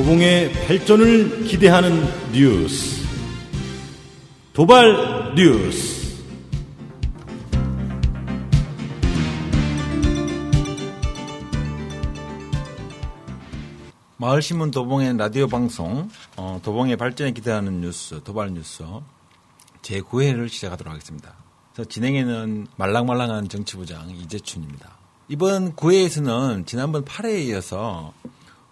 도봉의 발전을 기대하는 뉴스. 도발 뉴스. 마을신문 도봉의 라디오 방송, 어, 도봉의 발전에 기대하는 뉴스, 도발 뉴스 제9회를 시작하도록 하겠습니다. 진행에는 말랑말랑한 정치부장 이재춘입니다. 이번 9회에서는 지난번 8회에 이어서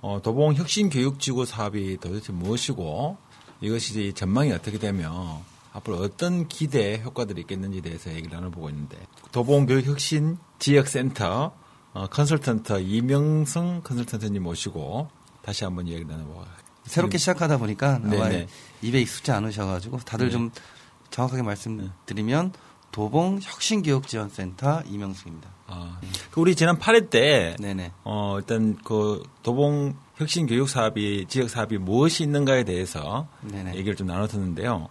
어, 도봉 혁신 교육지구 사업이 도대체 무엇이고 이것이 전망이 어떻게 되며 앞으로 어떤 기대 효과들이 있겠는지에 대해서 얘기를 나눠보고 있는데 도봉 교육 혁신 지역센터 어, 컨설턴트 이명성 컨설턴트님 모시고 다시 한번 이야기 나눠보고 새롭게 시작하다 보니까 아마 네네. 입에 익숙지 않으셔가지고 다들 네. 좀 정확하게 말씀드리면 도봉 혁신교육지원센터 이명숙입니다. 아, 그 우리 지난 8회 때 네네. 어, 일단 그 도봉 혁신 교육 사업이 지역 사업이 무엇이 있는가에 대해서 네네. 얘기를 좀 나눴었는데요.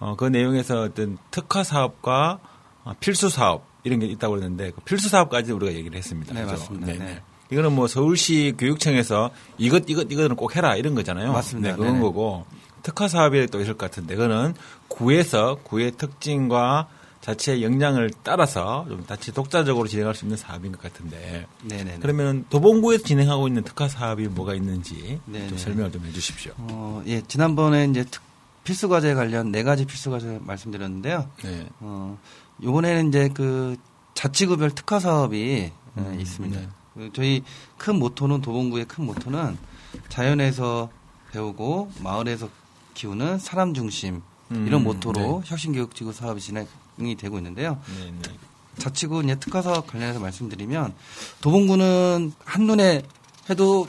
어, 그 내용에서 어떤 특화 사업과 어, 필수 사업 이런 게 있다고 그랬는데 그 필수 사업까지 우리가 얘기를 했습니다. 네, 그죠? 맞습니다. 네. 이거는 뭐 서울시 교육청에서 이것 이것 이거는 꼭 해라 이런 거잖아요. 맞습니다. 네, 그런 네네. 거고 특화 사업이 또 있을 것 같은데 그거는 구에서 구의 특징과 자체의 역량을 따라서 좀 자체 독자적으로 진행할 수 있는 사업인 것 같은데 네네. 그러면 도봉구에서 진행하고 있는 특화 사업이 뭐가 있는지 네네. 좀 설명을 좀 해주십시오. 어, 예, 지난번에 이제 특- 필수 과제 관련 네 가지 필수 과제 말씀드렸는데요. 네. 어, 요번에는 이제 그 자치구별 특화 사업이 예, 음, 있습니다. 네. 그 저희 큰 모토는 도봉구의 큰 모토는 자연에서 배우고 마을에서 키우는 사람 중심 음, 이런 모토로 네. 혁신교육지구 사업이 진행 이 되고 있는데요. 네, 네. 자치구 이제 특화 사업 관련해서 말씀드리면 도봉구는 한 눈에 해도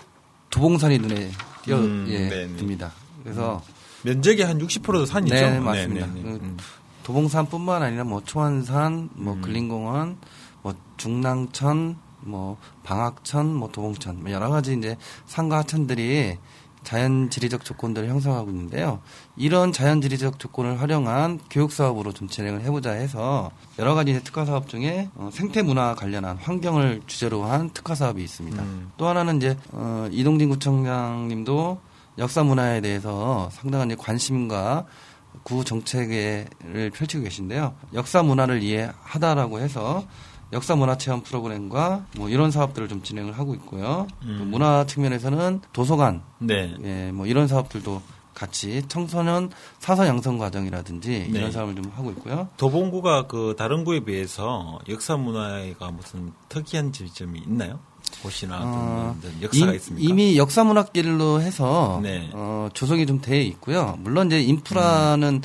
도봉산이 눈에 띄어 음, 예. 듭니다. 그래서 면적이 한 60%도 산이죠. 네, 맞습니다. 그 음. 도봉산뿐만 아니라 뭐 초안산, 뭐 음. 근린공원, 뭐 중랑천, 뭐 방학천, 뭐 도봉천, 뭐 여러 가지 이제 산과 하천들이 자연 지리적 조건들을 형성하고 있는데요. 이런 자연 지리적 조건을 활용한 교육 사업으로 좀 진행을 해보자 해서 여러 가지 이제 특화 사업 중에 어, 생태 문화 관련한 환경을 주제로 한 특화 사업이 있습니다. 음. 또 하나는 이제 어, 이동진 구청장님도 역사 문화에 대해서 상당한 관심과 구 정책을 펼치고 계신데요. 역사 문화를 이해하다라고 해서 역사 문화 체험 프로그램과 뭐 이런 사업들을 좀 진행을 하고 있고요. 음. 또 문화 측면에서는 도서관, 네. 예, 뭐 이런 사업들도 같이 청소년 사서 양성 과정이라든지 네. 이런 사업을 좀 하고 있고요. 도봉구가 그 다른 구에 비해서 역사 문화가 무슨 특이한 지점이 있나요? 곳이나 어, 역사가 이- 있습니까? 이미 역사문화길로 해서 네. 어, 조성이 좀 돼 있고요. 물론 이제 인프라는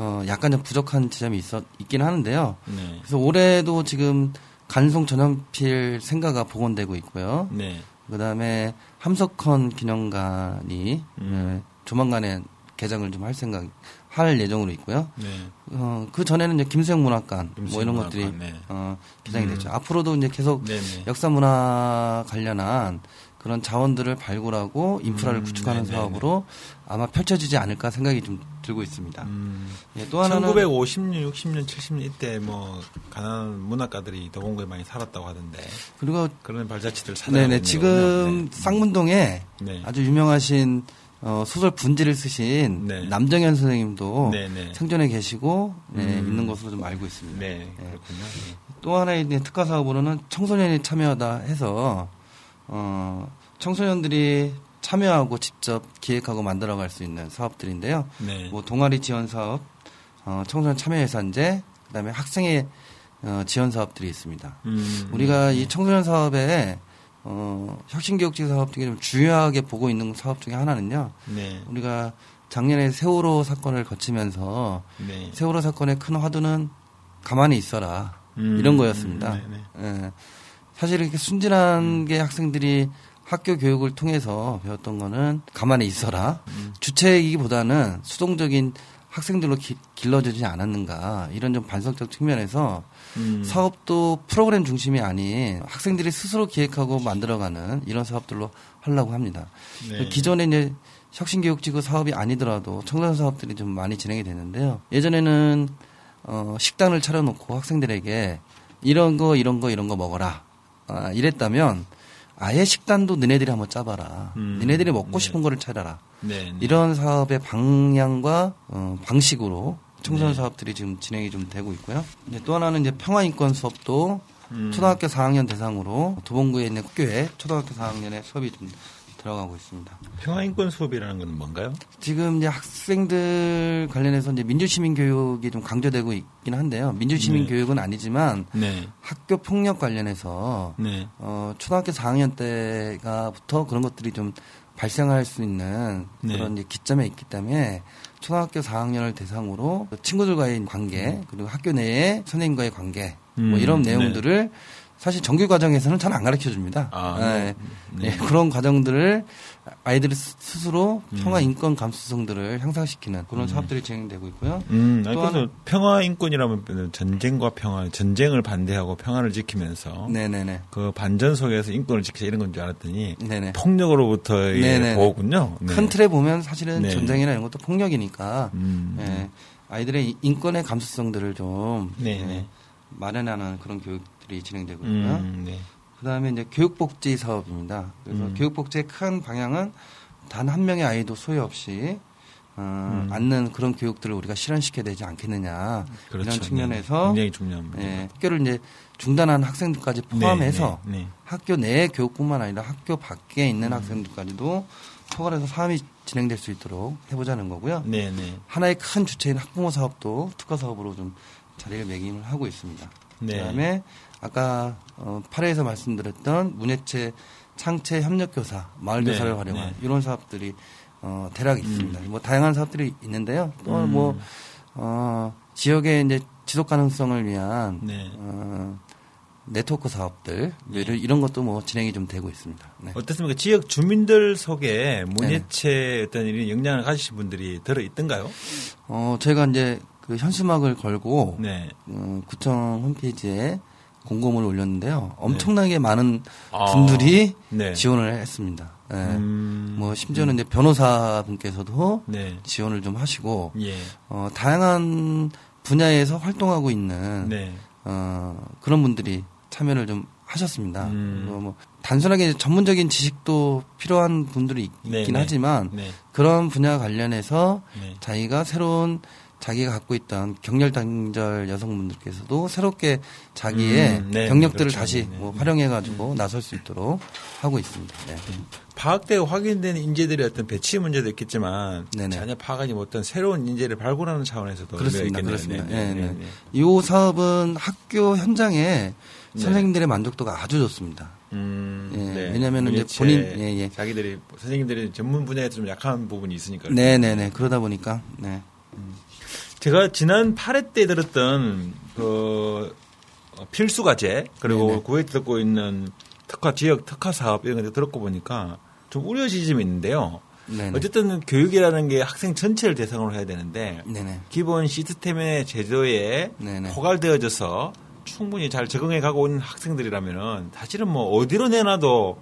어, 약간 좀 부족한 지점이 있어 있긴 하는데요. 네. 그래서 올해도 지금 간송 전염필 생가가 복원되고 있고요. 네. 그다음에 함석헌 기념관이 음. 예, 조만간에 개장을 좀 할 생각 할 예정으로 있고요. 네. 어, 그 전에는 이제 김수영 문학관 뭐 김수영 이런 문학관, 것들이 네. 어, 개장이 음. 됐죠. 앞으로도 이제 계속 네, 네. 역사 문화 관련한 그런 자원들을 발굴하고 인프라를 음, 구축하는 네네네. 사업으로 아마 펼쳐지지 않을까 생각이 좀 들고 있습니다. 음. 예, 또 하나는 1950년, 60년, 70년 이때 뭐 가난한 문학가들이 도봉구에 많이 살았다고 하던데 그리고 그런 발자취들 찾아내고 네네 지금. 네. 쌍문동에 네. 아주 유명하신 어, 소설 분지를 쓰신 네. 남정현 선생님도 네네. 생존해 계시고 네, 음. 있는 것으로 좀 알고 있습니다. 네, 그렇군요. 네. 또 하나의 특화 사업으로는 청소년이 참여하다 해서 어, 청소년들이 참여하고 직접 기획하고 만들어갈 수 있는 사업들인데요. 네. 뭐 동아리 지원 사업, 어, 청소년 참여 예산제, 그다음에 학생의 어, 지원 사업들이 있습니다. 음, 우리가 이 청소년 사업에 어, 혁신교육지 사업 중에 좀 중요하게 보고 있는 사업 중에 하나는요. 네. 우리가 작년에 세월호 사건을 거치면서 네. 세월호 사건의 큰 화두는 가만히 있어라 음, 이런 거였습니다. 음, 네네. 예. 사실 이렇게 순진한 게 학생들이 학교 교육을 통해서 배웠던 거는 가만히 있어라. 음. 주체이기보다는 수동적인 학생들로 기- 길러지지 않았는가 이런 좀 반성적 측면에서 음. 사업도 프로그램 중심이 아닌 학생들이 스스로 기획하고 만들어가는 이런 사업들로 하려고 합니다. 네. 기존에 이제 혁신교육지구 사업이 아니더라도 청소년 사업들이 좀 많이 진행이 됐는데요. 예전에는 어, 식단을 차려놓고 학생들에게 이런 거, 이런 거, 이런 거 먹어라. 아, 이랬다면 아예 식단도 너네들이 한번 짜봐라. 음, 너네들이 먹고 네. 싶은 거를 찾아라. 네. 네. 이런 사업의 방향과 어, 방식으로 청소년 네. 사업들이 지금 진행이 좀 되고 있고요. 이제 또 하나는 이제 평화인권 수업도 음. 초등학교 4학년 대상으로 도봉구에 있는 학교에 초등학교 4학년의 수업이 좀 들어가고 있습니다. 평화인권 수업이라는 건 뭔가요? 지금 이제 학생들 관련해서 이제 민주시민 교육이 좀 강조되고 있긴 한데요. 민주시민 네. 교육은 아니지만 네. 학교 폭력 관련해서 네. 어, 초등학교 4학년 때가부터 그런 것들이 좀 발생할 수 있는 네. 그런 이제 기점에 있기 때문에 초등학교 4학년을 대상으로 친구들과의 관계 그리고 학교 내에 선생님과의 관계 뭐 음, 이런 네. 내용들을 사실 정규 과정에서는 잘 안 가르쳐 줍니다. 아, 네. 네. 네, 그런 과정들을 아이들이 스- 스스로 음. 평화 인권 감수성들을 향상시키는 그런 사업들이 진행되고 있고요. 음, 아니, 또 그래서 하나- 평화 인권이라면 전쟁과 평화, 전쟁을 반대하고 평화를 지키면서 네네네. 그 반전 속에서 인권을 지키자 이런 건 줄 알았더니 네네. 폭력으로부터의 네네네. 보호군요. 네. 큰 틀에 보면 사실은 네. 전쟁이나 이런 것도 폭력이니까 음. 예, 아이들의 이- 인권의 감수성들을 좀 네, 예, 네. 마련하는 그런 교육 들이 진행되고 있고요. 음, 네. 그다음에 이제 교육복지 사업입니다. 그래서 음. 교육복지의 큰 방향은 단 한 명의 아이도 소유 없이 어, 음. 않는 그런 교육들을 우리가 실현시켜야 되지 않겠느냐 그렇죠. 이런 네. 측면에서 굉장히 중요한 문제. 예, 학교를 이제 중단한 학생들까지 포함해서 네, 네, 네. 학교 내 교육뿐만 아니라 학교 밖에 음. 있는 학생들까지도 포괄해서 사업이 진행될 수 있도록 해보자는 거고요. 네, 네. 하나의 큰 주체인 학부모 사업도 특화 사업으로 좀 자리를 매김을 하고 있습니다. 네. 그다음에 아까 어, 8회에서 말씀드렸던 문예체 창체 협력교사 마을교사를 네, 활용한 네. 이런 사업들이 어, 대략 있습니다. 뭐 다양한 사업들이 있는데요. 또 음. 뭐 어, 지역의 이제 지속 가능성을 위한 네. 어, 네트워크 사업들 이런, 이런 것도 뭐 진행이 좀 되고 있습니다. 네. 어떻습니까? 지역 주민들 속에 문예체 어떤 이런 역량을 가지신 분들이 들어 있던가요? 어, 저희가 이제 그 현수막을 걸고 네. 어, 구청 홈페이지에 공고문을 올렸는데요. 엄청나게 많은 아, 분들이 네. 지원을 했습니다. 예. 음, 뭐 심지어는 이제 변호사분께서도 네. 지원을 좀 하시고 예. 어, 다양한 분야에서 활동하고 있는 네. 어, 그런 분들이 참여를 좀 하셨습니다. 음. 뭐, 뭐 단순하게 전문적인 지식도 필요한 분들이 있, 네, 긴 네. 하지만 네. 그런 분야 관련해서 네. 자기가 새로운 자기가 갖고 있던 경렬 단절 여성분들께서도 새롭게 자기의 음, 네, 경력들을 그렇죠. 다시 네, 뭐 네. 활용해가지고 나설 수 있도록 하고 있습니다. 네. 파악되고 확인된 인재들의 어떤 배치 문제도 있겠지만 네네. 전혀 파악하지 못한 새로운 인재를 발굴하는 차원에서도 그렇습니다. 그렇습니다. 네, 네, 네. 네, 이 사업은 학교 현장에 네. 선생님들의 만족도가 아주 좋습니다. 음, 예, 왜냐면은 이제 문예체 본인- 예, 예. 자기들이 선생님들이 전문 분야에서 좀 약한 부분이 있으니까 네네네. 그러다 보니까 네. 제가 지난 8회 때 들었던 그 어, 필수 과제 그리고 네네. 구에 듣고 있는 특화 지역 특화 사업 이런 거 들었고 보니까 좀 우려 지점이 있는데요. 네네. 어쨌든 교육이라는 게 학생 전체를 대상으로 해야 되는데 네네. 기본 시스템의 제도에. 포괄되어져서 충분히 잘 적응해 가고 있는 학생들이라면은 사실은 뭐 어디로 내놔도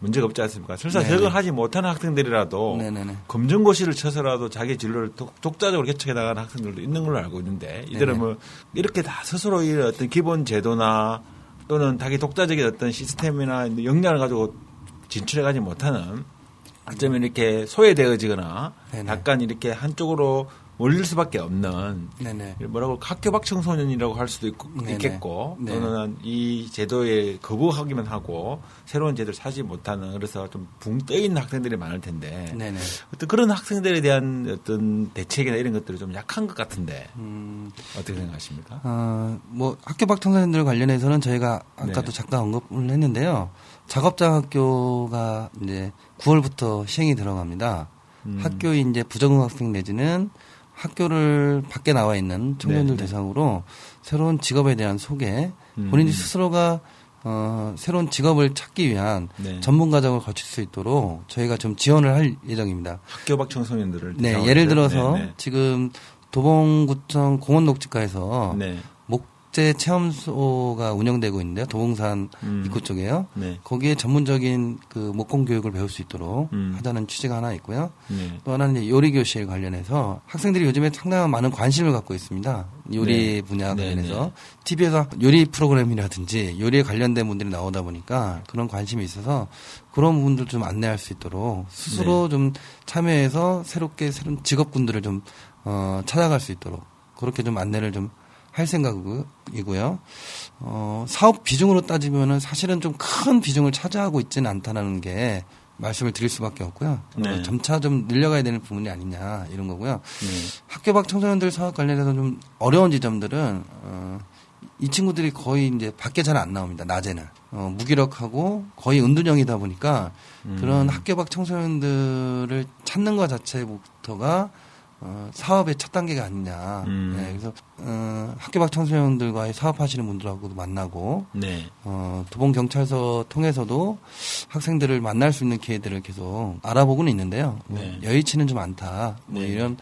문제가 없지 않습니까? 설사 네네. 적응하지 못하는 학생들이라도 네네네. 검정고시를 쳐서라도 자기 진로를 독- 독자적으로 개척해 나가는 학생들도 있는 걸로 알고 있는데 이들은 네네. 뭐 이렇게 다 스스로 이 어떤 기본 제도나 또는 자기 독자적인 어떤 시스템이나 역량을 가지고 진출해 가지 못하는 어쩌면 이렇게 소외되어지거나 네네. 약간 이렇게 한쪽으로 몰릴 수밖에 없는 네네. 뭐라고 학교박 청소년이라고 할 수도 있고, 네네. 있겠고 네. 또는 이 제도에 거부하기만 하고 새로운 제도를 사지 못하는 그래서 좀 붕 떠 있는 학생들이 많을 텐데 네네. 어떤 그런 학생들에 대한 어떤 대책이나 이런 것들이 좀 약한 것 같은데 음, 어떻게 생각하십니까? 어, 뭐 학교 밖 청소년들 관련해서는 저희가 아까도 네. 잠깐 언급을 했는데요. 작업장 학교가 이제 9월부터 시행이 들어갑니다. 음. 학교에 이제 부적응 학생 내지는 학교를 밖에 나와 있는 청년들 네, 네. 대상으로 새로운 직업에 대한 소개, 음. 본인이 스스로가 어, 새로운 직업을 찾기 위한 네. 전문 과정을 거칠 수 있도록 저희가 좀 지원을 할 예정입니다. 학교박 청소년들을 네, 예를? 들어서 네, 지금 도봉구청 공원 녹지과에서 네. 네. 목 국제 체험소가 운영되고 있는데요. 도봉산 음. 입구 쪽에요. 네. 거기에 전문적인 그 목공 교육을 배울 수 있도록 음. 하자는 취지가 하나 있고요. 네. 또 하나는 요리 교실 관련해서 학생들이 요즘에 상당한 많은 관심을 갖고 있습니다. 요리 네. 분야 네, 관련해서 네. TV에서 요리 프로그램이라든지 요리에 관련된 분들이 나오다 보니까 그런 관심이 있어서 그런 부분들 좀 안내할 수 있도록 스스로 네. 좀 참여해서 새롭게 새로운 직업군들을 좀 어, 찾아갈 수 있도록 그렇게 좀 안내를 좀 할 생각이고요. 어, 사업 비중으로 따지면은 사실은 좀 큰 비중을 차지하고 있지는 않다는 게 말씀을 드릴 수밖에 없고요. 어, 네. 점차 좀 늘려가야 되는 부분이 아니냐 이런 거고요. 네. 학교 밖 청소년들 사업 관련해서 좀 어려운 지점들은 어, 이 친구들이 거의 이제 밖에 잘 안 나옵니다. 낮에는 어, 무기력하고 거의 은둔형이다 보니까 음. 그런 학교 밖 청소년들을 찾는 것 자체부터가 어, 사업의 첫 단계가 아니냐. 음. 네, 그래서 어, 학교 밖 청소년들과의 사업하시는 분들하고도 만나고 네. 어, 도봉 경찰서 통해서도 학생들을 만날 수 있는 기회들을 계속 알아보고는 있는데요. 뭐 네. 여의치는 좀 않다. 뭐 네. 이런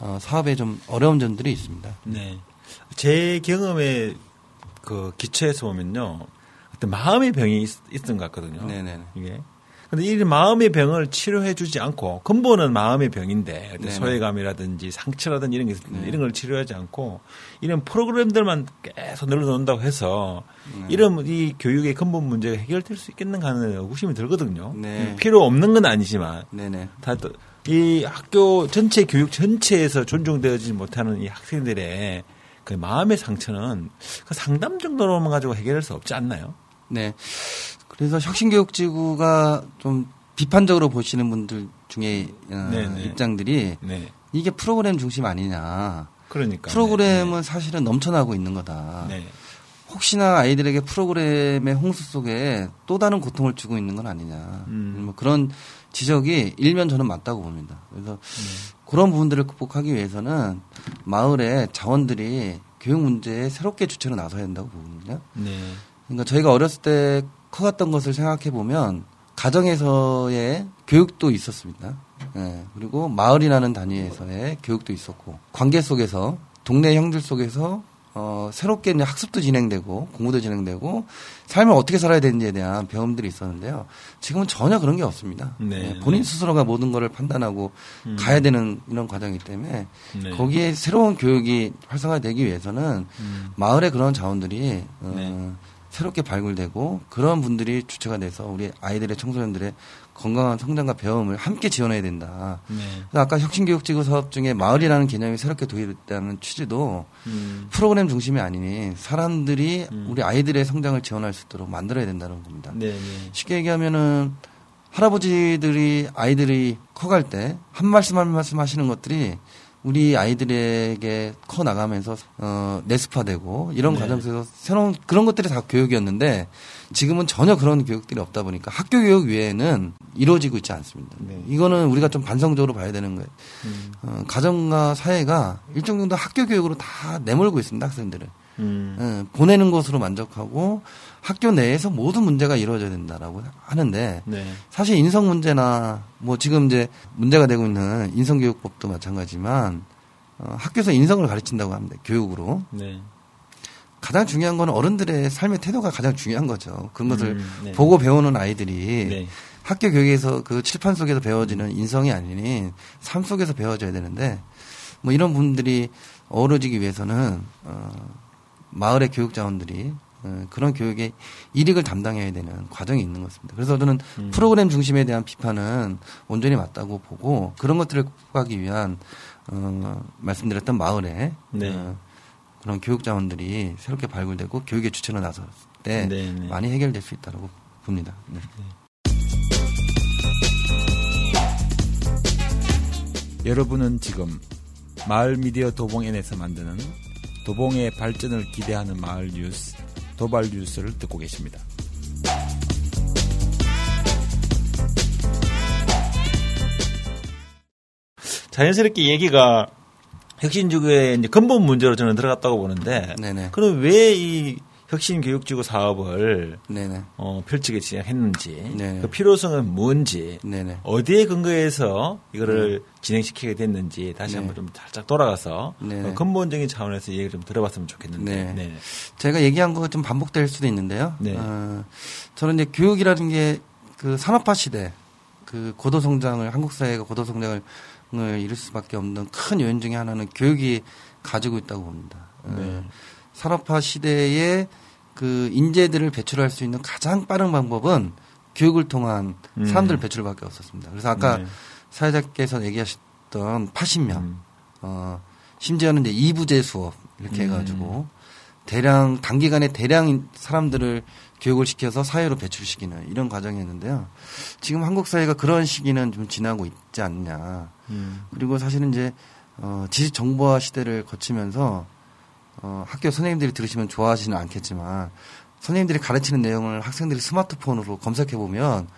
어, 사업에 좀 어려운 점들이 있습니다. 네. 제 경험에 그 기초해서 보면요. 어떤 마음의 병이 있, 있던 것 같거든요. 네네. 이게. 근데 이 마음의 병을 치료해 주지 않고 근본은 마음의 병인데 어떤. 소외감이라든지 상처라든지 이런 게 네. 이런 걸 치료하지 않고 이런 프로그램들만 계속 늘어놓는다고 해서 네. 이런 이 교육의 근본 문제가 해결될 수 있겠는가 하는 의구심이 들거든요. 네. 필요 없는 건 아니지만 네네. 다이 학교 전체 교육 전체에서 존중되어지지 못하는 이 학생들의 그 마음의 상처는 그 상담 정도로만 가지고 해결할 수 없지 않나요? 네. 그래서 혁신교육지구가 좀 비판적으로 보시는 분들 중에 어, 네네. 입장들이 네. 이게 프로그램 중심 아니냐. 그러니까. 프로그램은 사실은 넘쳐나고 있는 거다. 네. 네. 혹시나 아이들에게 프로그램의 홍수 속에 또 다른 고통을 주고 있는 건 아니냐. 음. 뭐 그런 지적이 일면 저는 맞다고 봅니다. 그래서 네. 그런 부분들을 극복하기 위해서는 마을의 자원들이 교육 문제에 새롭게 주체로 나서야 된다고 보거든요. 네. 그러니까 저희가 어렸을 때 커갔던 것을 생각해 보면 가정에서의 교육도 있었습니다. 예, 그리고 마을이라는 단위에서의 교육도 있었고 관계 속에서 동네 형들 속에서 어, 새롭게 이제 학습도 진행되고 공부도 진행되고 삶을 어떻게 살아야 되는지에 대한 배움들이 있었는데요. 지금은 전혀 그런 게 없습니다. 네. 예, 본인 스스로가 모든 것을 판단하고 음. 가야 되는 이런 과정이기 때문에 네. 거기에 새로운 교육이 활성화되기 위해서는 음. 마을의 그런 자원들이 어, 네. 새롭게 발굴되고 그런 분들이 주체가 돼서 우리 아이들의 청소년들의 건강한 성장과 배움을 함께 지원해야 된다. 네. 그래서 아까 혁신교육지구 사업 중에 마을이라는 개념이 새롭게 도입됐다는 취지도 음. 프로그램 중심이 아니니 사람들이 음. 우리 아이들의 성장을 지원할 수 있도록 만들어야 된다는 겁니다. 네. 네. 쉽게 얘기하면은 할아버지들이 아이들이 커갈 때 한 말씀 한 말씀 하시는 것들이 우리 아이들에게 커 나가면서 어 내습화되고 이런 네. 과정 속에서 새로운 그런 것들이 다 교육이었는데 지금은 전혀 그런 교육들이 없다 보니까 학교 교육 외에는 이루어지고 있지 않습니다. 네. 이거는 우리가 좀 반성적으로 봐야 되는 거예요. 음. 어, 가정과 사회가 일정 정도 학교 교육으로 다 내몰고 있습니다, 학생들을. 음. 예, 보내는 것으로 만족하고 학교 내에서 모든 문제가 이루어져야 된다라고 하는데 네. 사실 인성 문제나 뭐 지금 이제 문제가 되고 있는 인성교육법도 마찬가지지만 어, 학교에서 인성을 가르친다고 합니다. 교육으로. 네. 가장 중요한 건 어른들의 삶의 태도가 가장 중요한 거죠. 그런 것을 음, 네. 보고 배우는 아이들이 네. 학교 교육에서 그 칠판 속에서 배워지는 인성이 아니니 삶 속에서 배워져야 되는데 뭐 이런 분들이 어우러지기 위해서는 어, 마을의 교육 자원들이 어, 그런 교육의 일익을 담당해야 되는 과정이 있는 것입니다. 그래서 저는 음. 프로그램 중심에 대한 비판은 온전히 맞다고 보고 그런 것들을 극복하기 위한 어, 말씀드렸던 마을에 네. 어, 그런 교육 자원들이 새롭게 발굴되고 교육의 주체로 나섰을 때 네, 네. 많이 해결될 수 있다고 봅니다. 네. 여러분은 지금 마을 미디어 도봉N에서 만드는 도봉의 발전을 기대하는 마을 뉴스 도발 뉴스를 듣고 계십니다. 자연스럽게 얘기가 혁신주교의 이제 근본 문제로 저는 들어갔다고 보는데 네네. 그럼 왜 이 혁신 교육지구 사업을 네네. 어, 펼치게 진행했는지 네. 그 필요성은 뭔지 네네. 어디에 근거해서 이거를 진행시키게 됐는지 다시 네. 한번 좀 살짝 돌아가서 네. 어, 근본적인 차원에서 얘기를 좀 들어봤으면 좋겠는데. 네. 제가 얘기한 거가 좀 반복될 수도 있는데요. 네. 어, 저는 이제 교육이라는 게 그 산업화 시대, 그 고도 성장을 한국 사회가 고도 성장을 을 이룰 수밖에 없는 큰 요인 중에 하나는 교육이 가지고 있다고 봅니다. 어, 네. 산업화 시대에 그 인재들을 배출할 수 있는 가장 빠른 방법은 교육을 통한 음. 사람들 배출밖에 없었습니다. 그래서 아까 네. 사회자께서 얘기하셨던 80명, 음. 어, 심지어는 이제 이부제 수업 이렇게 음. 해가지고 대량 단기간에 대량 사람들을 교육을 시켜서 사회로 배출시키는 이런 과정이었는데요. 지금 한국 사회가 그런 시기는 좀 지나고 있지 않냐. 음. 그리고 사실은 이제 어, 지식 정보화 시대를 거치면서 어, 학교 선생님들이 들으시면 좋아하지는 않겠지만 선생님들이 가르치는 내용을 학생들이 스마트폰으로 검색해 보면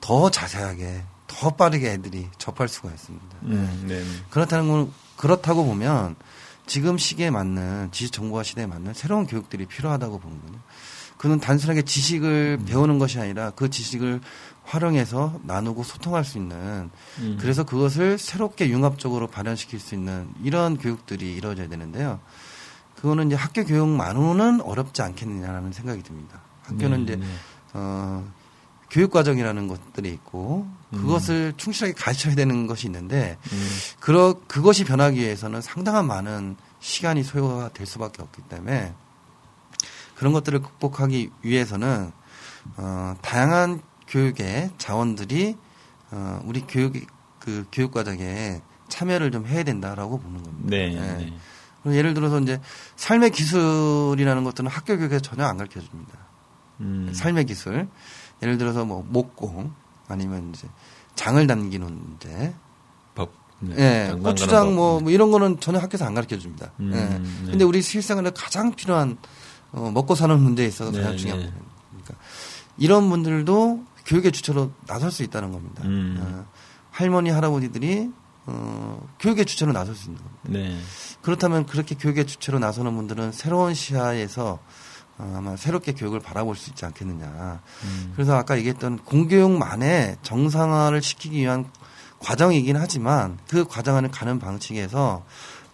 더 자세하게 더 빠르게 애들이 접할 수가 있습니다. 음. 네. 그렇다는 건 그렇다고 보면 지금 시기에 맞는 지식 정보화 시대에 맞는 새로운 교육들이 필요하다고 보는군요. 그는 단순하게 지식을 배우는 것이 아니라 그 지식을 활용해서 나누고 소통할 수 있는 음. 그래서 그것을 새롭게 융합적으로 발현시킬 수 있는 이런 교육들이 이루어져야 되는데요. 그거는 이제 학교 교육만으로는 어렵지 않겠느냐라는 생각이 듭니다. 학교는 네, 이제 네. 어, 교육 과정이라는 것들이 있고 음. 그것을 충실하게 가르쳐야 되는 것이 있는데 음. 그러 그것이 변하기 위해서는 상당한 많은 시간이 소요가 될 수밖에 없기 때문에 그런 것들을 극복하기 위해서는 어, 다양한 교육의 자원들이 어, 우리 교육 그 교육 과정에 참여를 좀 해야 된다라고 보는 겁니다. 네. 예. 네. 예를 들어서 이제 삶의 기술이라는 것들은 학교 교육에서 전혀 안 가르쳐 줍니다. 음. 삶의 기술. 예를 들어서 뭐 목공 아니면 이제 장을 담기는 문제. 법. 네. 예, 고추장 뭐, 법. 뭐 이런 거는 전혀 학교에서 안 가르쳐 줍니다. 음, 예. 네. 근데 우리 실생활에 가장 필요한 어, 먹고 사는 문제에 있어서 네, 가장 중요한 네. 부분. 그러니까 이런 분들도 교육의 주체로 나설 수 있다는 겁니다. 음. 어, 할머니 할아버지들이 어, 교육의 주체로 나설 수 있는 겁니다. 네. 그렇다면 그렇게 교육의 주체로 나서는 분들은 새로운 시야에서 어, 아마 새롭게 교육을 바라볼 수 있지 않겠느냐. 음. 그래서 아까 얘기했던 공교육만의 정상화를 시키기 위한 과정이긴 하지만 그 과정을 가는 방식에서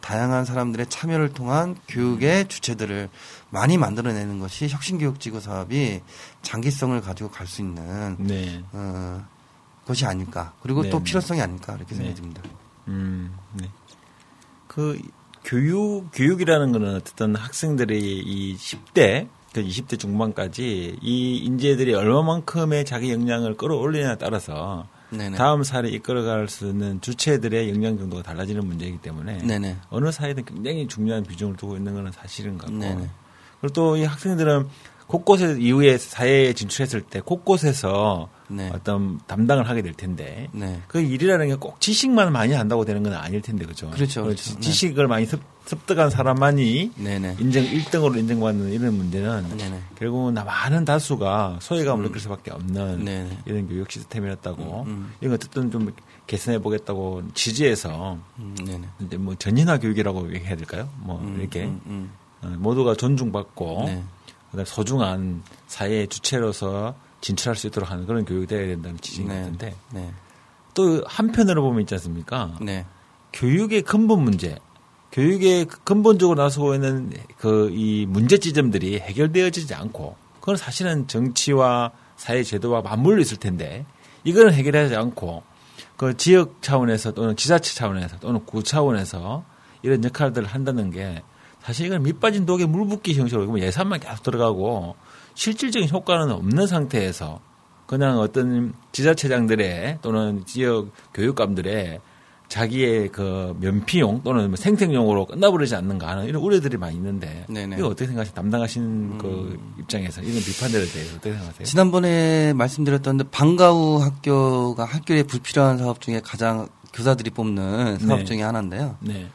다양한 사람들의 참여를 통한 교육의 주체들을 많이 만들어내는 것이 혁신교육지구 사업이 장기성을 가지고 갈 수 있는 네. 어, 것이 아닐까. 그리고 또 네. 필요성이 아닐까 이렇게 생각이 네. 듭니다. 음, 네. 그 교육 교육이라는 거는 어쨌든 학생들의 이 10대 그 20대 중반까지 이 인재들이 얼마만큼의 자기 역량을 끌어올리냐에 따라서 네네. 다음 사례 이끌어갈 수 있는 주체들의 역량 정도가 달라지는 문제이기 때문에 네네. 어느 사회든 굉장히 중요한 비중을 두고 있는 것은 사실인 것 같고 네네. 그리고 또 이 학생들은 곳곳에 이후에 사회에 진출했을 때 곳곳에서 네. 어떤 담당을 하게 될 텐데 네. 그 일이라는 게 꼭 지식만 많이 한다고 되는 건 아닐 텐데 그죠? 그렇죠, 그 그렇죠. 지- 네. 지식을 많이 습, 습득한 사람만이 네네. 인정 1등으로 인정받는 이런 문제는. 결국은 나 많은 다수가 소외감을 느낄 수밖에 없는. 이런 교육 시스템이었다고 음, 음. 이건 어쨌든 좀 개선해 보겠다고 지지해서 음, 네네. 이제 뭐 전인화 교육이라고 얘기해야 될까요? 뭐 음, 이렇게 음, 음. 어, 모두가 존중받고 네. 그다음에 소중한 사회의 주체로서 진출할 수 있도록 하는 그런 교육이 돼야 된다는 것 네. 같은데 네. 또 한편으로 보면 있지 않습니까? 네. 교육의 근본 문제, 교육의 근본적으로 나서고 있는 그 이 문제 지점들이 해결되어지지 않고 그건 사실은 정치와 사회 제도와 맞물려 있을 텐데 이거는 해결하지 않고 그 지역 차원에서 또는 지자체 차원에서 또는 구 차원에서 이런 역할들을 한다는 게 사실 이건 밑빠진 독에 물 붓기 형식으로 예산만 계속 들어가고 실질적인 효과는 없는 상태에서 그냥 어떤 지자체장들의 또는 지역 교육감들의 자기의 그 면피용 또는 뭐 생색용으로 끝나버리지 않는가 하는 이런 우려들이 많이 있는데 네네. 이거 어떻게 생각하세요? 담당하신 그 입장에서 이런 비판들에 대해서 어떻게 생각하세요? 지난번에 말씀드렸던 방과후 학교가 학교에 불필요한 사업 중에 가장 교사들이 뽑는 사업 네. 중에 하나인데요. 네,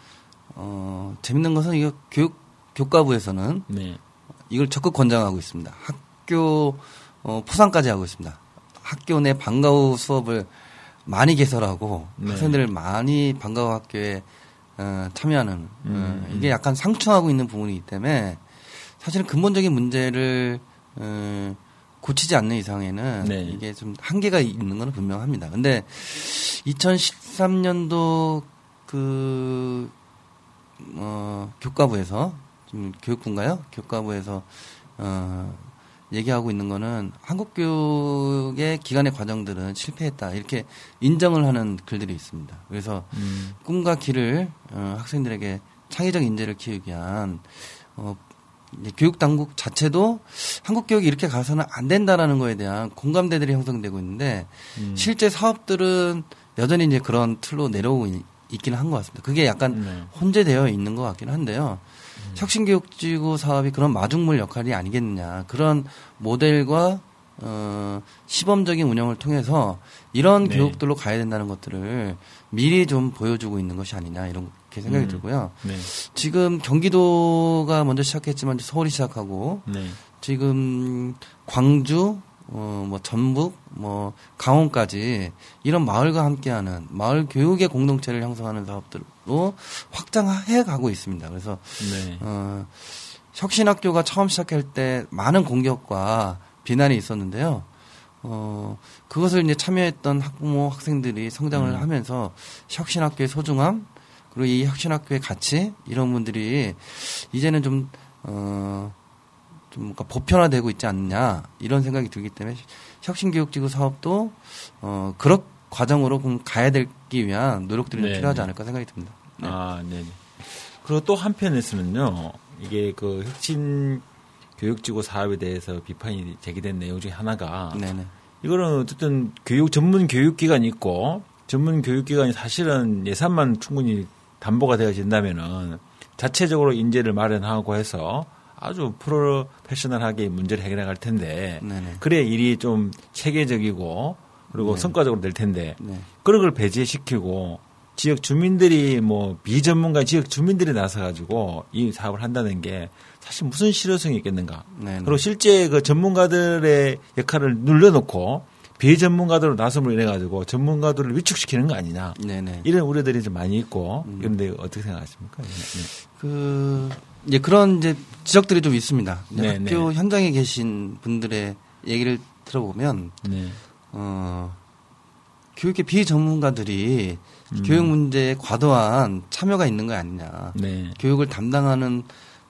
어, 재밌는 것은 이거 교육 교과부에서는 네, 이걸 적극 권장하고 있습니다. 학교 어, 포상까지 하고 있습니다. 학교 내 방과후 수업을 많이 개설하고 네. 학생들을 많이 방과후 학교에 어, 참여하는 어, 음, 이게 약간 상충하고 있는 부분이기 때문에 사실은 근본적인 문제를 어, 고치지 않는 이상에는 네. 이게 좀 한계가 있는 건 분명합니다. 근데 2013년도 그 어, 교과부에서 지금 교육부인가요? 교과부에서 어, 얘기하고 있는 거는 한국 교육의 기간의 과정들은 실패했다 이렇게 인정을 하는 글들이 있습니다. 그래서 음. 꿈과 길을 어, 학생들에게 창의적 인재를 키우기 위한 어, 이제 교육 당국 자체도 한국 교육이 이렇게 가서는 안 된다라는 거에 대한 공감대들이 형성되고 있는데 음. 실제 사업들은 여전히 이제 그런 틀로 내려오고 있, 있기는 한 것 같습니다. 그게 약간 네. 혼재되어 있는 것 같긴 한데요. 혁신교육지구 사업이 그런 마중물 역할이 아니겠느냐. 그런 모델과 어, 시범적인 운영을 통해서 이런 네. 교육들로 가야 된다는 것들을 미리 좀 보여주고 있는 것이 아니냐 이렇게 생각이 음. 들고요. 네. 지금 경기도가 먼저 시작했지만 서울이 시작하고 네. 지금 광주, 어, 뭐 전북, 뭐 강원까지 이런 마을과 함께하는 마을 교육의 공동체를 형성하는 사업들로 확장해 가고 있습니다. 그래서 네. 어, 혁신학교가 처음 시작할 때 많은 공격과 비난이 있었는데요. 어, 그것을 이제 참여했던 학부모 학생들이 성장을 음. 하면서 혁신학교의 소중함, 그리고 이 혁신학교의 가치, 이런 분들이 이제는 좀, 어, 좀 뭔가 보편화되고 있지 않느냐, 이런 생각이 들기 때문에 혁신교육지구 사업도, 어, 그런 과정으로 좀 가야 되기 위한 노력들이 좀 네, 필요하지 네. 않을까 생각이 듭니다. 네. 아, 네. 그리고 또 한편에서는요, 이게 그 혁신 교육지구 사업에 대해서 비판이 제기된 내용 중에 하나가 네네. 이거는 어쨌든 교육 전문 교육기관이 있고 전문 교육기관이 사실은 예산만 충분히 담보가 되어진다면은 자체적으로 인재를 마련하고 해서 아주 프로페셔널하게 문제를 해결해 갈 텐데 네네. 그래 일이 좀 체계적이고 그리고 네. 성과적으로 될 텐데 네. 그런 걸 배제시키고 지역 주민들이 뭐 비전문가 지역 주민들이 나서 가지고 이 사업을 한다는 게 사실 무슨 실효성이 있겠는가? 네네. 그리고 실제 그 전문가들의 역할을 눌러놓고 비전문가들로 나섬을 인해 가지고 전문가들을 위축시키는 거 아니냐? 네네. 이런 우려들이 좀 많이 있고 음. 그런데 어떻게 생각하십니까? 네. 그 이제 그런 이제 지적들이 좀 있습니다. 네, 학교 네. 현장에 계신 분들의 얘기를 들어보면 네. 어 교육의 비전문가들이 음. 교육 문제에 과도한 참여가 있는 거 아니냐. 네. 교육을 담당하는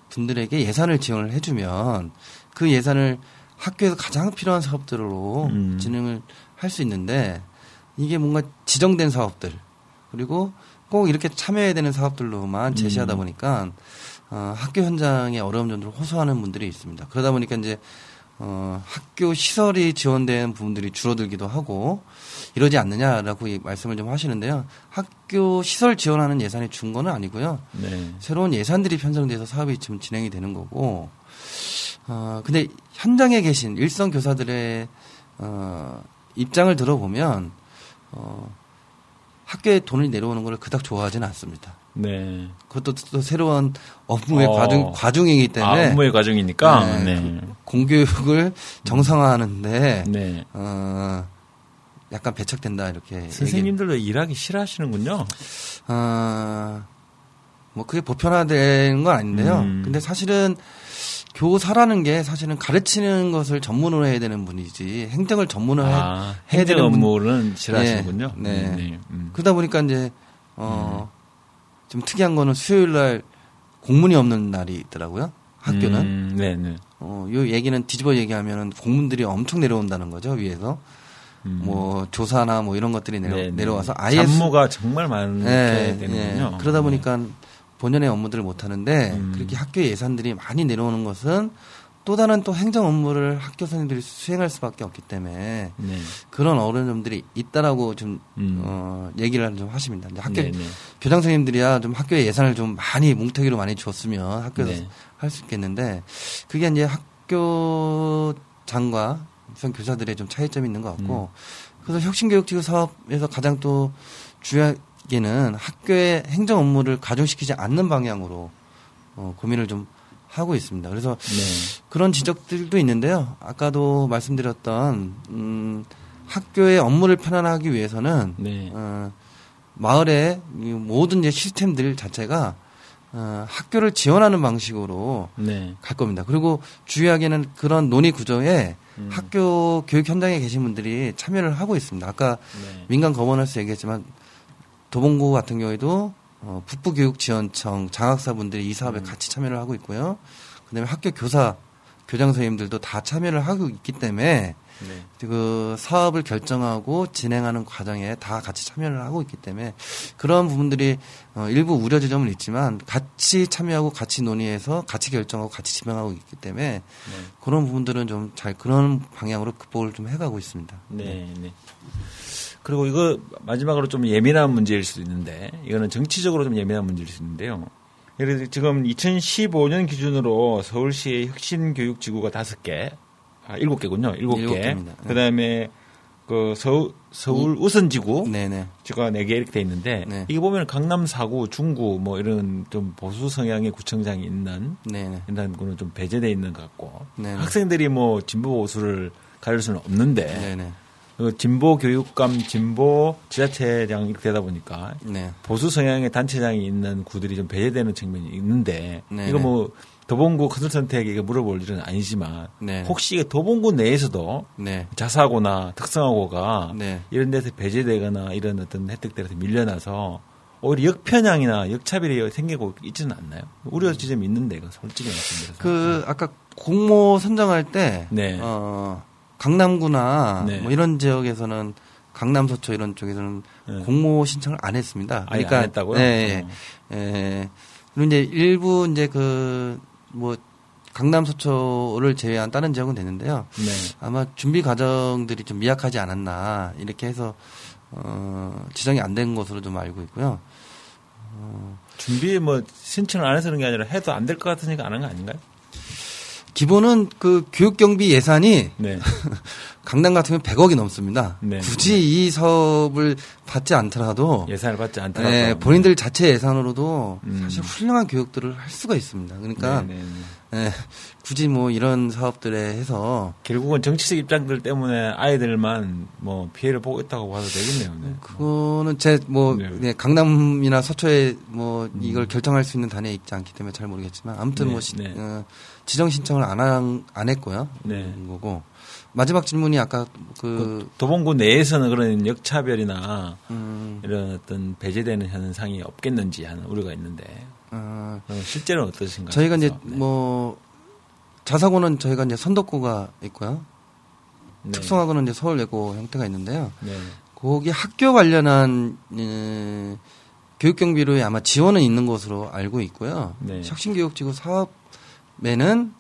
분들에게 예산을 지원을 해주면 그 예산을 학교에서 가장 필요한 사업들로 음. 진행을 할 수 있는데 이게 뭔가 지정된 사업들 그리고 꼭 이렇게 참여해야 되는 사업들로만 제시하다 음. 보니까 어, 학교 현장의 어려움 정도를 호소하는 분들이 있습니다. 그러다 보니까 이제 어, 학교 시설이 지원된 부분들이 줄어들기도 하고 이러지 않느냐라고 이 말씀을 좀 하시는데요. 학교 시설 지원하는 예산이 준 거는 아니고요. 네. 새로운 예산들이 편성돼서 사업이 지금 진행이 되는 거고, 어, 근데 현장에 계신 일선 교사들의, 어, 입장을 들어보면, 어, 학교에 돈이 내려오는 걸 그닥 좋아하지는 않습니다. 네. 그것도 또 새로운 업무의 어. 과중, 과중이기 아, 때문에, 업무의 과정이니까. 네, 네. 공교육을 정상화하는데, 네. 어, 약간 배척된다, 이렇게. 얘기- 선생님들도 일하기 싫어하시는군요. 아, 뭐 그게 보편화된 건 아닌데요. 음. 근데 사실은 교사라는 게 사실은 가르치는 것을 전문으로 해야 되는 분이지 행정을 전문으로 해, 아, 해야 행정 되는 분. 업무는 싫어하시는군요. 네, 네. 음. 그러다 보니까 이제 어, 좀 특이한 거는 수요일 날 공문이 없는 날이 있더라고요. 학교는. 음, 네, 네. 어, 요 얘기는 뒤집어 얘기하면은 공문들이 엄청 내려온다는 거죠, 위에서. 음. 뭐 조사나 뭐 이런 것들이 내려, 네, 네. 내려와서 아예 수- 잡무가 정말 많게 네, 되는군요. 네. 그러다 보니까 본연의 업무들을 못 하는데 음. 그렇게 학교 예산들이 많이 내려오는 것은 또 다른 또 행정 업무를 학교 선생님들이 수행할 수밖에 없기 때문에 네. 그런 어려움들이 있다라고 좀 음. 어, 얘기를 좀 하십니다. 이제 학교 네, 네. 교장 선생님들이야 좀 학교에 예산을 좀 많이 뭉태기로 많이 줬으면 학교에서 네. 할수 있겠는데 그게 이제 학교 장과 우선 교사들의 좀 차이점이 있는 것 같고 음. 그래서 혁신교육지구 사업에서 가장 또 중요하게는 학교의 행정 업무를 가중시키지 않는 방향으로 어, 고민을 좀 하고 있습니다. 그래서 네. 그런 지적들도 있는데요. 아까도 말씀드렸던 음, 학교의 업무를 편안하기 위해서는 네. 어, 마을의 이 모든 이제 시스템들 자체가 어, 학교를 지원하는 방식으로 네. 갈 겁니다. 그리고 주요하게는 그런 논의 구조에 음. 학교 교육 현장에 계신 분들이 참여를 하고 있습니다. 아까 네. 민관 거버넌스 얘기했지만 도봉구 같은 경우에도 어, 북부교육지원청 장학사분들이 이 사업에 같이 참여를 하고 있고요. 그다음에 학교 교사 교장 선생님들도 다 참여를 하고 있기 때문에 네. 그 사업을 결정하고 진행하는 과정에 다 같이 참여를 하고 있기 때문에 그런 부분들이 어, 일부 우려 지점은 있지만 같이 참여하고 같이 논의해서 같이 결정하고 같이 진행하고 있기 때문에 네. 그런 부분들은 좀 잘 그런 방향으로 극복을 좀 해가고 있습니다. 네, 네. 그리고 이거 마지막으로 좀 예민한 문제일 수도 있는데 이거는 정치적으로 좀 예민한 문제일 수 있는데요. 예를 들어 지금 2015년 기준으로 서울시의 혁신 교육 지구가 다섯 개, 아 일곱 개군요. 일곱 개. 네. 그다음에 그 서울 서울 우선 지구 네네. 지구가 네개 이렇게 돼 있는데 네. 이게 보면 강남 사구, 중구 뭐 이런 좀 보수 성향의 구청장이 있는 네네. 이런 거는 좀 배제돼 있는 것 같고 네네. 학생들이 뭐 진보 보수를 가릴 수는 없는데 네네. 그 진보 교육감, 진보 지자체장 이렇게 되다 보니까 네. 보수 성향의 단체장이 있는 구들이 좀 배제되는 측면이 있는데 네네. 이거 뭐 도봉구 컨설턴트에게 물어볼 일은 아니지만 네. 혹시 도봉구 내에서도 네. 자사고나 특성화고가 네. 이런 데서 배제되거나 이런 어떤 혜택들에서 밀려나서 오히려 역편향이나 역차별이 생기고 있지는 않나요? 우려 지점이 있는데 이거 솔직히 말씀드려서 그 아까 공모 선정할 때 네. 어, 강남구나 네. 뭐 이런 지역에서는 강남 서초 이런 쪽에서는 네. 공모 신청을 안 했습니다. 아예 안 했다고요? 네. 어. 예. 그리고 이제 일부 이제 그 뭐 강남 서초를 제외한 다른 지역은 됐는데요. 네. 아마 준비 과정들이 좀 미약하지 않았나 이렇게 해서 어, 지정이 안 된 것으로 좀 알고 있고요. 준비 뭐 신청을 안 해서 그런 게 아니라 해도 안 될 것 같으니까 안 한 거 아닌가요? 기본은 그 교육 경비 예산이 네. 강남 같으면 100억이 넘습니다. 네. 굳이 이 사업을 받지 않더라도 예산을 받지 않더라도 네, 본인들 자체 예산으로도 음. 사실 훌륭한 교육들을 할 수가 있습니다. 그러니까 네, 네, 네. 네, 굳이 뭐 이런 사업들에 해서 결국은 정치적 입장들 때문에 아이들만 뭐 피해를 보고 있다고 봐도 되겠네요. 네. 그거는 제뭐 네. 강남이나 서초에 뭐 이걸 결정할 수 있는 단위에 있지 않기 때문에 잘 모르겠지만 아무튼 네, 뭐 시- 네. 어, 지정 신청을 안, 한, 안 했고요. 네. 거고 마지막 질문이 아까 그그 도봉구 내에서는 그런 역차별이나 음, 이런 어떤 배제되는 현상이 없겠는지 하는 우려가 있는데 어, 그럼 실제로는 어떠신가요? 저희가 이제 그래서, 네. 뭐 자사고는 저희가 이제 선덕고가 있고요. 네. 특성화고는 이제 서울예고 형태가 있는데요. 네. 거기 학교 관련한 에, 교육 경비로에 아마 지원은 있는 것으로 알고 있고요. 네. 혁신교육지구 사업 에는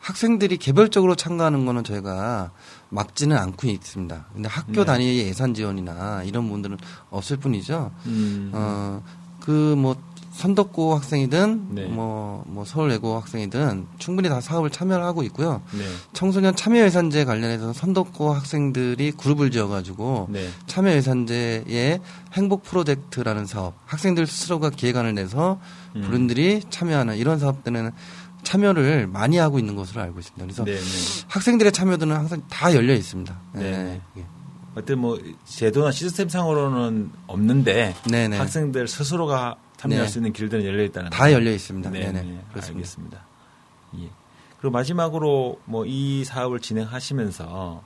학생들이 개별적으로 참가하는 거는 저희가 막지는 않고 있습니다. 근데 학교 네. 단위의 예산 지원이나 이런 부분들은 없을 뿐이죠. 음. 어, 그 뭐 선덕고 학생이든 네. 뭐, 뭐 서울예고 학생이든 충분히 다 사업을 참여를 하고 있고요. 네. 청소년 참여 예산제 관련해서 선덕고 학생들이 그룹을 지어가지고 네. 참여 예산제의 행복 프로젝트라는 사업, 학생들 스스로가 기획안을 내서 음. 본인들이 참여하는 이런 사업들은 참여를 많이 하고 있는 것으로 알고 있습니다. 그래서 네. 네. 학생들의 참여도는 항상 다 열려 있습니다. 네. 예. 어떤 뭐 제도나 시스템상으로는 없는데 네네. 학생들 스스로가 참여할 네. 수 있는 길들은 열려 있다는 다 거죠? 열려 있습니다. 네, 네네. 네, 그렇습니다. 알겠습니다. 예. 그리고 마지막으로 뭐 이 사업을 진행하시면서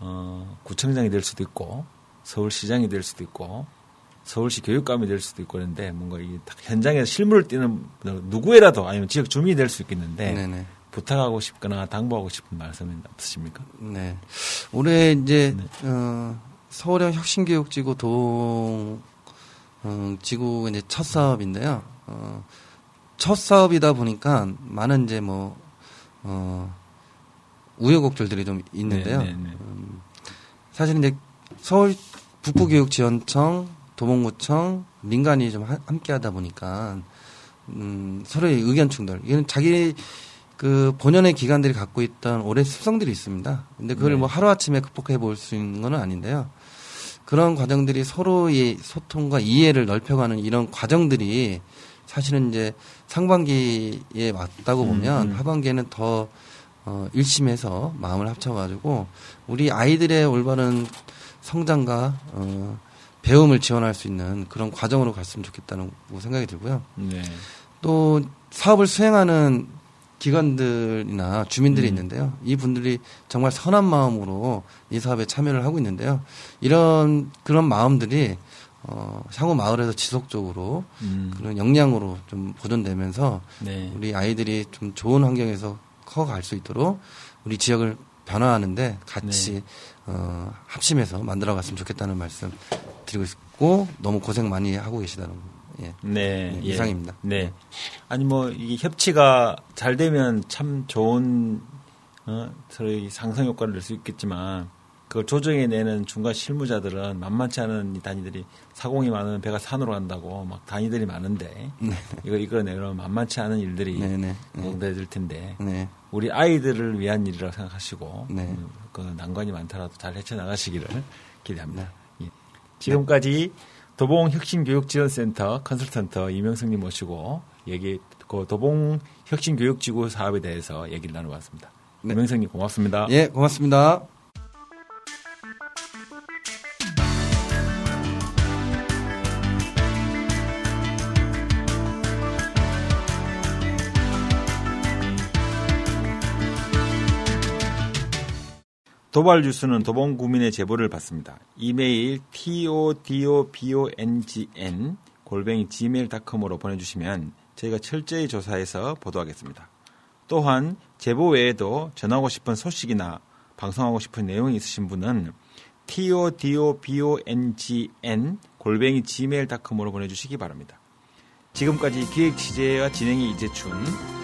어, 구청장이 될 수도 있고 서울시장이 될 수도 있고 서울시 교육감이 될 수도 있고 그런데 뭔가 이 현장에서 실물을 띄는 누구에라도 아니면 지역 주민이 될 수 있겠는데 네네. 부탁하고 싶거나 당부하고 싶은 말씀은 없으십니까? 네. 올해 이제 네. 어, 서울형 혁신교육지구 동 어, 지구 이제 첫 사업인데요. 어, 첫 사업이다 보니까 많은 이제 뭐 어, 우여곡절들이 좀 있는데요. 네, 네, 네. 음, 사실 이제 서울 북부교육지원청, 도봉구청, 민간이 좀 하- 함께하다 보니까 음, 서로의 의견 충돌. 이건 자기 그 본연의 기관들이 갖고 있던 오랜 습성들이 있습니다. 근데 그걸 네. 뭐 하루 아침에 극복해 볼 수 있는 건 아닌데요. 그런 과정들이 서로의 소통과 이해를 넓혀가는 이런 과정들이 사실은 이제 상반기에 맞다고 음, 보면 음. 하반기에는 더 어, 일심해서 마음을 합쳐가지고 우리 아이들의 올바른 성장과 어, 배움을 지원할 수 있는 그런 과정으로 갔으면 좋겠다는 생각이 들고요. 네. 또 사업을 수행하는 기관들이나 주민들이 음. 있는데요. 이 분들이 정말 선한 마음으로 이 사업에 참여를 하고 있는데요. 이런 그런 마음들이 어, 향후 마을에서 지속적으로 음. 그런 역량으로 좀 보존되면서 네. 우리 아이들이 좀 좋은 환경에서 커갈 수 있도록 우리 지역을 변화하는데 같이 네. 어, 합심해서 만들어갔으면 좋겠다는 말씀 드리고 있고 너무 고생 많이 하고 계시다는 예. 네, 네, 예. 이상입니다. 네. 아니 뭐 이 협치가 잘 되면 참 좋은 어, 상성 효과를 낼 수 있겠지만 그걸 조정해내는 중간 실무자들은 만만치 않은 이 단위들이 사공이 많으면 배가 산으로 간다고 막 단위들이 많은데 이거 이끌어내려면 만만치 않은 일들이 네, 네, 네. 공대될 텐데 네. 우리 아이들을 위한 일이라고 생각하시고 네. 음, 그 난관이 많더라도 잘 헤쳐나가시기를 기대합니다. 예. 지금까지 도봉 혁신교육지원센터 컨설턴트 이명승님 모시고 얘기 그 도봉 혁신교육지구 사업에 대해서 얘기를 나눠봤습니다. 네. 이명승님 고맙습니다. 예, 고맙습니다. 도발 뉴스는 도봉 구민의 제보를 받습니다. 이메일 todobongn 골뱅이 gmail.com으로 보내주시면 저희가 철저히 조사해서 보도하겠습니다. 또한 제보 외에도 전하고 싶은 소식이나 방송하고 싶은 내용이 있으신 분은 todobongn 골뱅이 gmail.com으로 보내주시기 바랍니다. 지금까지 기획 취재와 진행의 이재춘,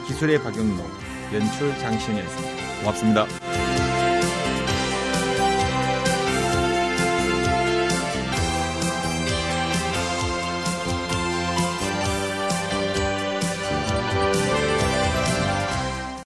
기술의 박영록, 연출 장시현이었습니다. 고맙습니다.